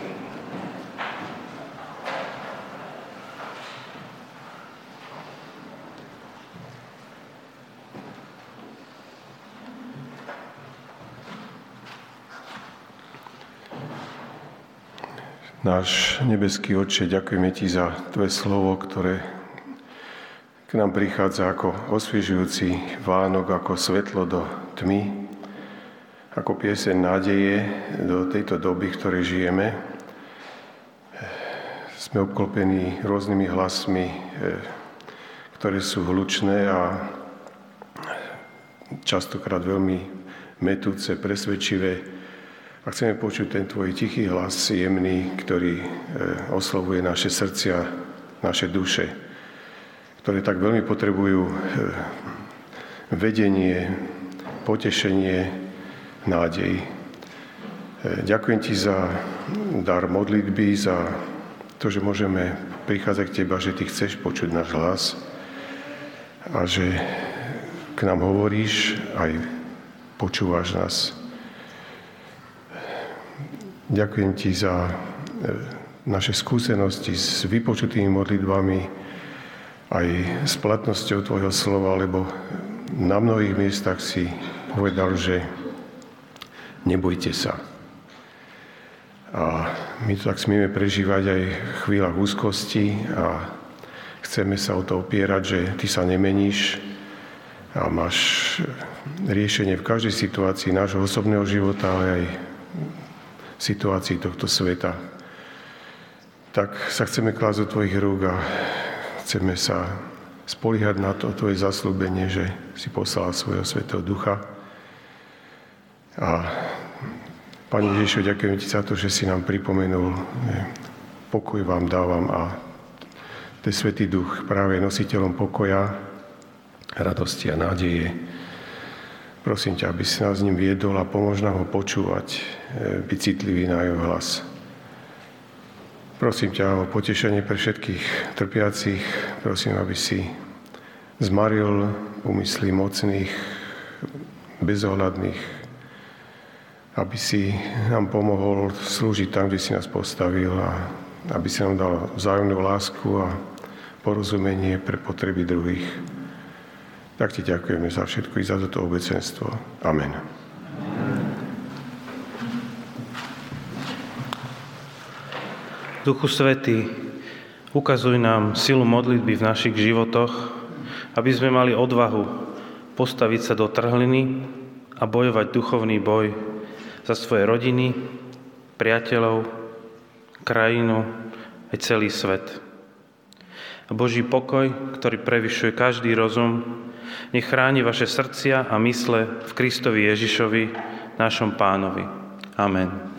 Náš nebeský Otče, ďakujeme Ti za Tvoje slovo, ktoré k nám prichádza ako osviežujúci Vánok, ako svetlo do tmy, ako pieseň nádeje do tejto doby, v ktorej žijeme. Sme obklopení rôznymi hlasmi, eh, ktoré sú hlučné a častokrát veľmi metúce, presvedčivé, a chceme počuť ten tvoj tichý hlas, jemný, ktorý e, oslovuje naše srdcia, naše duše, ktoré tak veľmi potrebujú e, vedenie, potešenie, nádej. E, ďakujem ti za dar modlitby, za to, že môžeme prichádzať k teba, že ty chceš počuť náš hlas a že k nám hovoríš, aj počúvaš nás. Ďakujem ti za e, naše skúsenosti s vypočutými modlitbami, aj s platnosťou Tvojho slova, lebo na mnohých miestach si povedal, že nebojte sa. A my to tak smieme prežívať aj v chvíľach úzkosti a chceme sa o to opierať, že Ty sa nemeníš a máš riešenie v každej situácii nášho osobného života, ale aj situácii tohto sveta. Tak sa chceme klásť do Tvojich rúk a chceme sa spoliehať na to Tvoje zaslúbenie, že si poslal svojho Svetého Ducha. A Pane Ježišu, ďakujem Ti za to, že si nám pripomenul, pokoj vám dávam a ten Svetý Duch práve nositeľom pokoja, radosti a nádeje Prosím ťa, aby si nás s ním viedol a pomôž nám ho počúvať, e, byť citlivý na jeho hlas. Prosím ťa o potešenie pre všetkých trpiacich. Prosím, aby si zmaril úmysly mocných, bezohľadných, aby si nám pomohol slúžiť tam, kde si nás postavil a aby si nám dal vzájomnú lásku a porozumenie pre potreby druhých. Tak ti ďakujeme za všetko i za toto obecenstvo. Amen. Duchu Svety, ukazuj nám silu modlitby v našich životoch, aby sme mali odvahu postaviť sa do trhliny a bojovať duchovný boj za svoje rodiny, priateľov, krajinu aj celý svet. A Boží pokoj, ktorý prevyšuje každý rozum, nech chráni vaše srdcia a mysle v Kristovi Ježišovi, našom pánovi. Amen.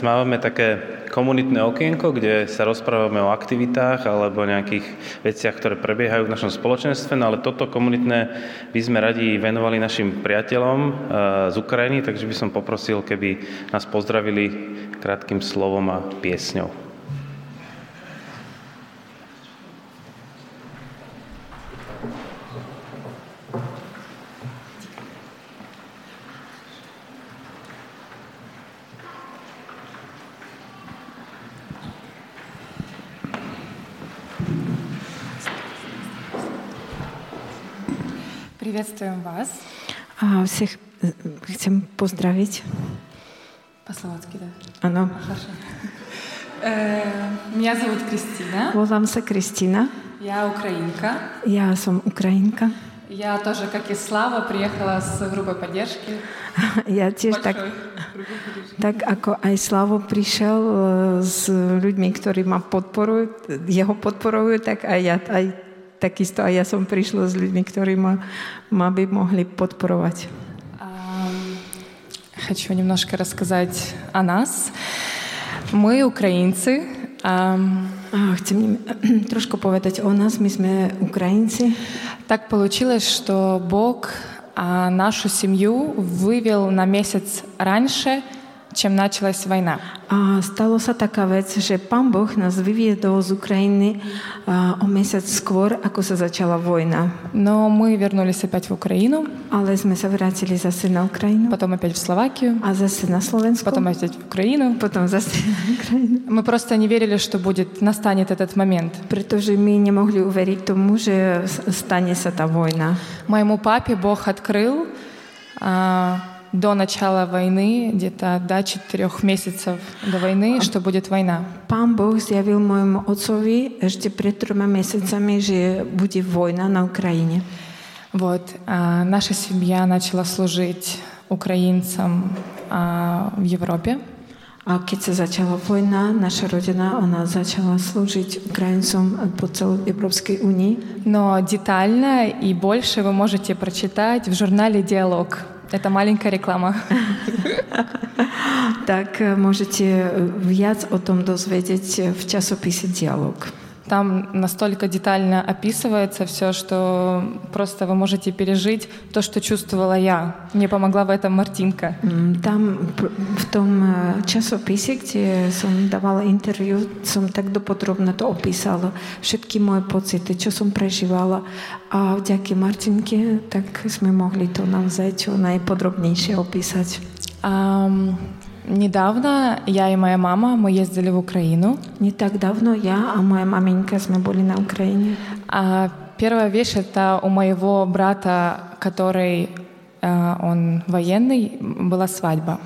Teraz máme také komunitné okienko, kde sa rozprávame o aktivitách alebo nejakých veciach, ktoré prebiehajú v našom spoločenstve, no ale toto komunitné by sme radi venovali našim priateľom eh, z Ukrajiny, takže by som poprosil, keby nás pozdravili krátkým slovom a piesňou. Приветствуем вас. A всех э, chcem pozdraviť. По-словацки, да. Áno, Хорошо. Э, Меня зовут Кристина. sa Kristina. Я украинка. Ja som Ukrajinka. Я тоже, как и Слава, приехала с группой поддержки. Большой группой поддержки. tak ako aj Slavo prišiel e, s ľuďmi, ktorí ma podporujú, jeho podporujú, tak aj ja, aj takisto aj ja som prišla s ľuďmi, ktorí ma, ma by mohli podporovať. Хочу немножко рассказать о нас. Мы украинцы. Im trošku povedať o nás. My sme Ukrajinci. Так получилось, что Бог а, нашу семью вывел на месяц раньше, чем началась война. A stalo sa taká vec, že pán Boh nás vyviedol z Ukrajiny a, o mesiac skôr, ako sa začala vojna. Но мы вернулись опять в Украину, Ale sme sa vrátili zase na Ukrajinu потом опять в Словакию, a zase na Slovensku. потом опять в Украину. potom zase na Ukrajinu. Мы просто не верили, что будет, настанет этот момент. Pretože my nemohli uveriť tomu, že s- stane sa tá vojna. Моему папе Бог открыл а, до начала войны, где-то до четырех месяцев до войны, что будет война. Пан Бог заявил моему отцу, что перед тремя месяцами же будет война на Украине. Вот, а, наша семья начала служить украинцам а, в Европе. А когда начала война, наша родина, она начала служить украинцам по целой Европской Унии. Но детально и больше вы можете прочитать в журнале «Диалог» Это маленькая реклама. Так э, можете э, в'яз о том дозведіть э, в часописі диалог. Там настолько детально описывается все, что просто вы можете пережить то, что чувствовала я. Мне помогла в этом Мартинка. Там в том э, часописі, де сам давала интервью, сам так доподробно то описала. Всі мои поцити, что сам переживала. А вдяки Мартинке так мы могли то нам зайти навзаєчу найподробніше описати. Um, Недавно я и моя мама, мы ездили в Украину. Не так давно я, а моя маменька, мы были на Украине. А первая вещь это у моего брата, который э, он военный, была свадьба.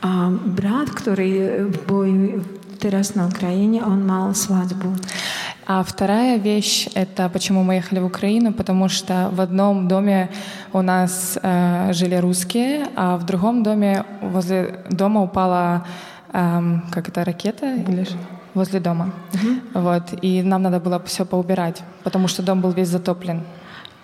А брат, который был bol teraz na Ukrajine, on mal svadbu. А вторая вещь это почему мы ехали в Украину, потому что в одном доме у нас э, жили русские, а в другом доме возле дома упала эм, как это ракета или возле дома, вот и нам надо было все поубирать, потому что дом был весь затоплен.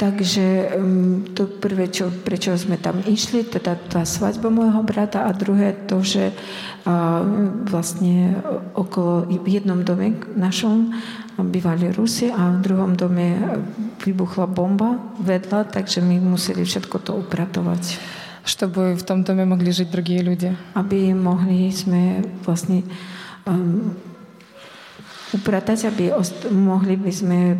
Takže um, to prvé, čo, prečo sme tam išli, teda tá svadba môjho brata a druhé to, že uh, vlastne okolo, v jednom dome našom bývali Rusi a v druhom dome vybuchla bomba vedľa, takže my museli všetko to upratovať, чтобы в том доме могли жить другие люди. aby mohli sme vlastne um, упираться, чтобы могли бы мы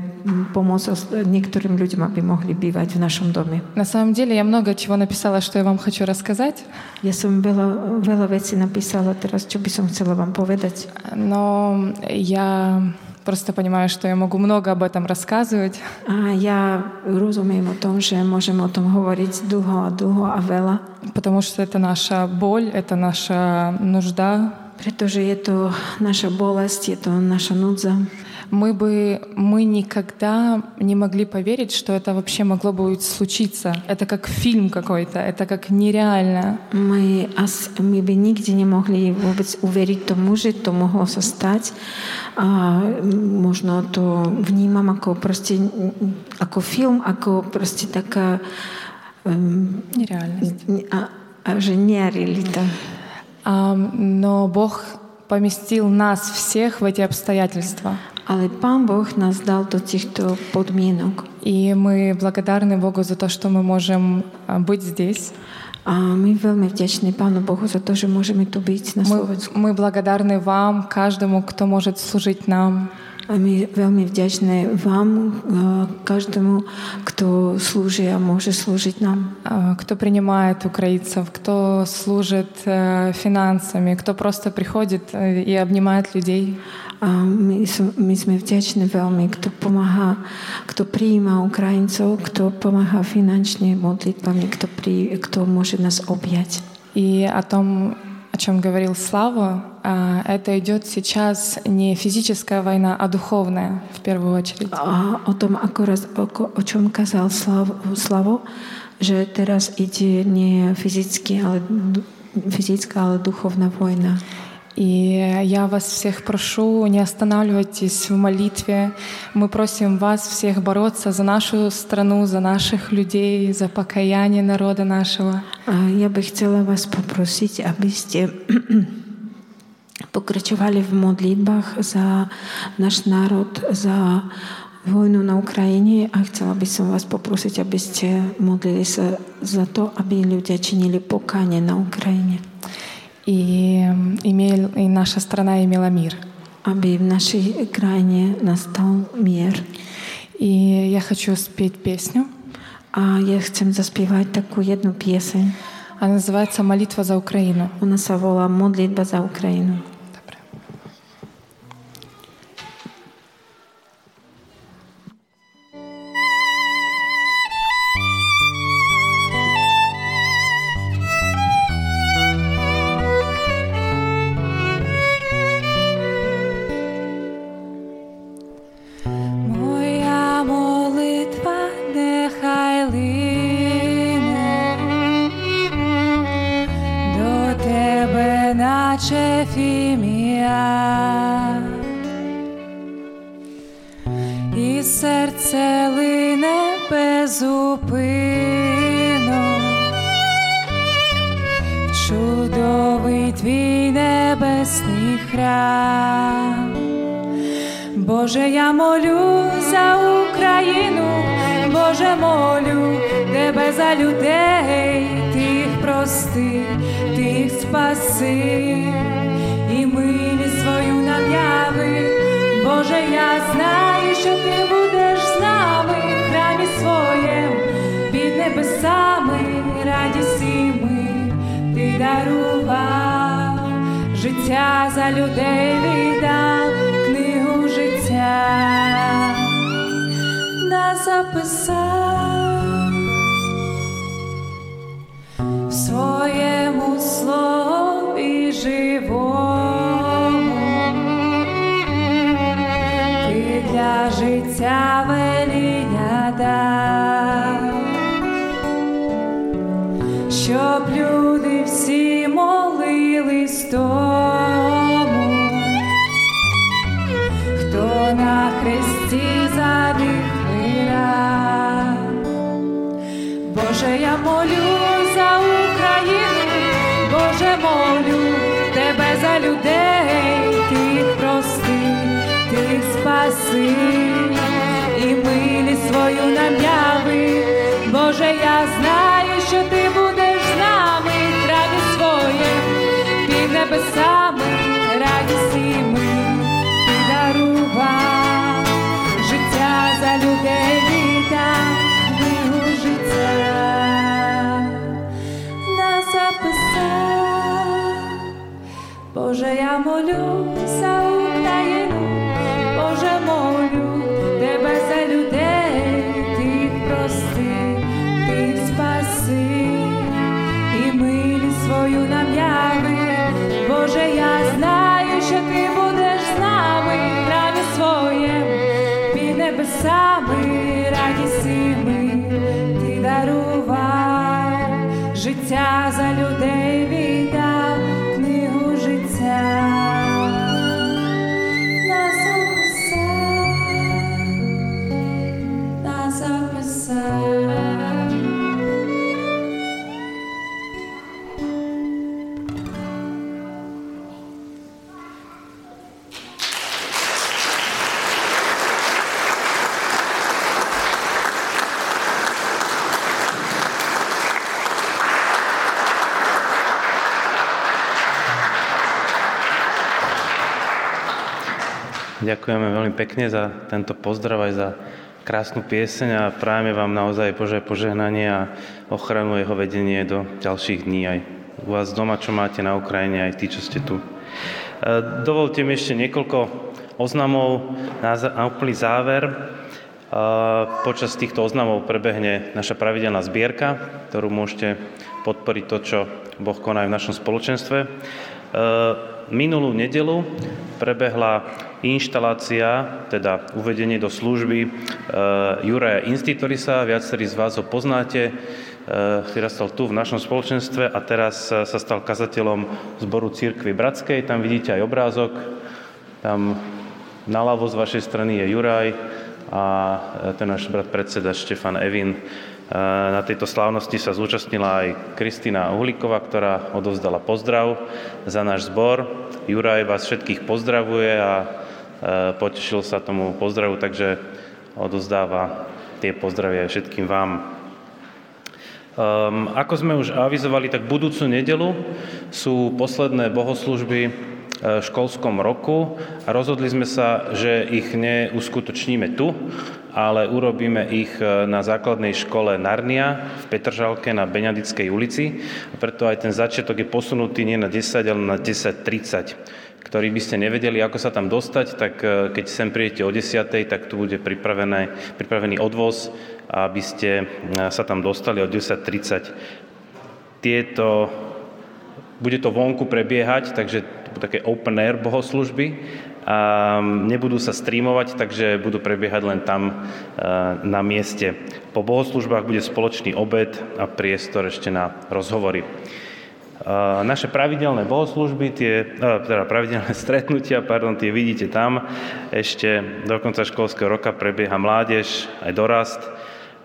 помочь некоторым людям, чтобы могли бывать в нашем доме. На самом деле я много чего написала, что я вам хочу рассказать. Я сам было было вещи написала, teraz что бы сам хотела вам поведать. Но я просто понимаю, что я могу много об этом рассказывать. А я разумею о том, что можем о том говорить долго, долго, а вела. Потому что это наша боль, это наша нужда. Притоже эту нашу болость, эту нашу нудзу. Мы бы мы никогда не могли поверить, что это вообще могло бы случиться. Это как фильм какой-то, это как нереально. Мы, ас, мы бы нигде не могли быть уверить тому же, то могло стать. А, можно то внимам, ако просто, ако фильм, ако просто такая... Эм, Нереальность. А, а же нереалита но Бог поместил нас всех в эти обстоятельства. Але Пан Бог нас дал до цих-то подмінок. И мы благодарны Богу за то, что мы можем а, быть здесь. А ми вельми вдячні Пану Богу за те, що можемо тут бути на Словенську. Ми, ми благодарні вам, кожному, хто може служити нам. A my veľmi vďačné vám, a každému, kto slúži a môže slúžiť nám. а, кто принимает украинцев, кто служит э, финансами, кто просто приходит э, и обнимает людей. My, my sme vďační veľmi, kto pomáha, kto prijíma Ukrajincov, kto pomáha finančne modlitbami, kto, pri, kto môže nás objať. И о том, о чем говорил Слава, это идет сейчас не физическая война, а духовная в первую очередь. А, о том, раз, о, о чем сказал Слав, Слава, что сейчас идет не физическая, физическая, а духовная война. И я вас всех прошу, не останавливайтесь в молитве. Мы просим вас всех бороться за нашу страну, за наших людей, за покаяние народа нашего. Я бы хотела вас попросить, abyste pokračovali v modlitbách za náš národ, za vojnu na Ukrajine a chcela by som vás poprosiť, aby ste modlili sa za to, aby ľudia činili pokánie na и, имел, и наша страна имела мир. Aby в нашей krajině настал мир. И я хочу спеть песню. А я хочу заспевать такую одну песню. Она называется «Молитва за Украину». У нас называла «Молитва за Украину». Небесами радісі ми ти дарував життя за людей віддав. Боже, я молю Ďakujeme veľmi pekne za tento pozdrav aj za krásnu pieseň a prajeme vám naozaj Bože požehnanie a ochranu jeho vedenie do ďalších dní aj u vás doma, čo máte na Ukrajine, aj tí, čo ste tu. E, dovolte mi ešte niekoľko oznamov na, úplný záver. Počas týchto oznamov prebehne naša pravidelná zbierka, ktorú môžete podporiť to, čo Boh koná v našom spoločenstve. Minulú nedelu prebehla inštalácia, teda uvedenie do služby Juraja Institurisa. Viacerí z vás ho poznáte vyrastal tu v našom spoločenstve a teraz sa stal kazateľom zboru Církvy Bratskej. Tam vidíte aj obrázok. Tam naľavo z vašej strany je Juraj a ten náš brat predseda Štefan Evin. Na tejto slávnosti sa zúčastnila aj Kristina Uhlíková, ktorá odovzdala pozdrav za náš zbor. Juraj vás všetkých pozdravuje a potešil sa tomu pozdravu, takže odozdáva tie pozdravy aj všetkým vám. Um, ako sme už avizovali, tak budúcu nedelu sú posledné bohoslužby e, školskom roku a rozhodli sme sa, že ich neuskutočníme tu, ale urobíme ich e, na základnej škole Narnia v Petržalke na Beňadickej ulici. A preto aj ten začiatok je posunutý nie na 10, ale na 10.30 ktorí by ste nevedeli, ako sa tam dostať, tak e, keď sem prídete o 10. tak tu bude pripravené, pripravený odvoz, aby ste e, sa tam dostali o 10.30. Tieto, bude to vonku prebiehať, takže také open air bohoslužby a nebudú sa streamovať, takže budú prebiehať len tam e, na mieste. Po bohoslužbách bude spoločný obed a priestor ešte na rozhovory. Naše pravidelné bohoslužby, tie, teda pravidelné stretnutia, pardon, tie vidíte tam. Ešte do konca školského roka prebieha mládež, aj dorast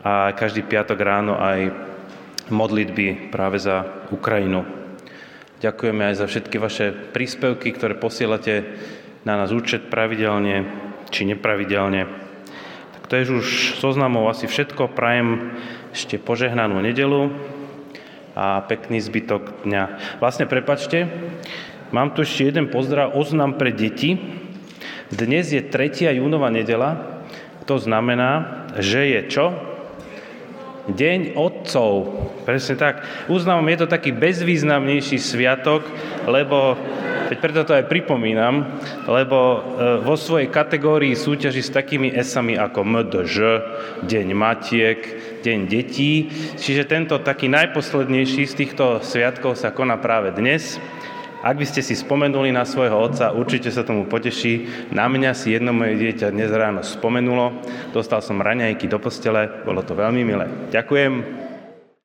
a každý piatok ráno aj modlitby práve za Ukrajinu. Ďakujeme aj za všetky vaše príspevky, ktoré posielate na nás účet pravidelne či nepravidelne. Tak to je už zoznamov asi všetko. Prajem ešte požehnanú nedelu a pekný zbytok dňa. Vlastne, prepačte, mám tu ešte jeden pozdrav, oznam pre deti. Dnes je 3. júnová nedela, to znamená, že je čo? Deň otcov. Presne tak. Uznávam, je to taký bezvýznamnejší sviatok, lebo Veď preto to aj pripomínam, lebo e, vo svojej kategórii súťaží s takými esami ako MDŽ, Deň matiek, Deň detí. Čiže tento taký najposlednejší z týchto sviatkov sa koná práve dnes. Ak by ste si spomenuli na svojho otca, určite sa tomu poteší. Na mňa si jedno moje dieťa dnes ráno spomenulo. Dostal som raňajky do postele, bolo to veľmi milé. Ďakujem.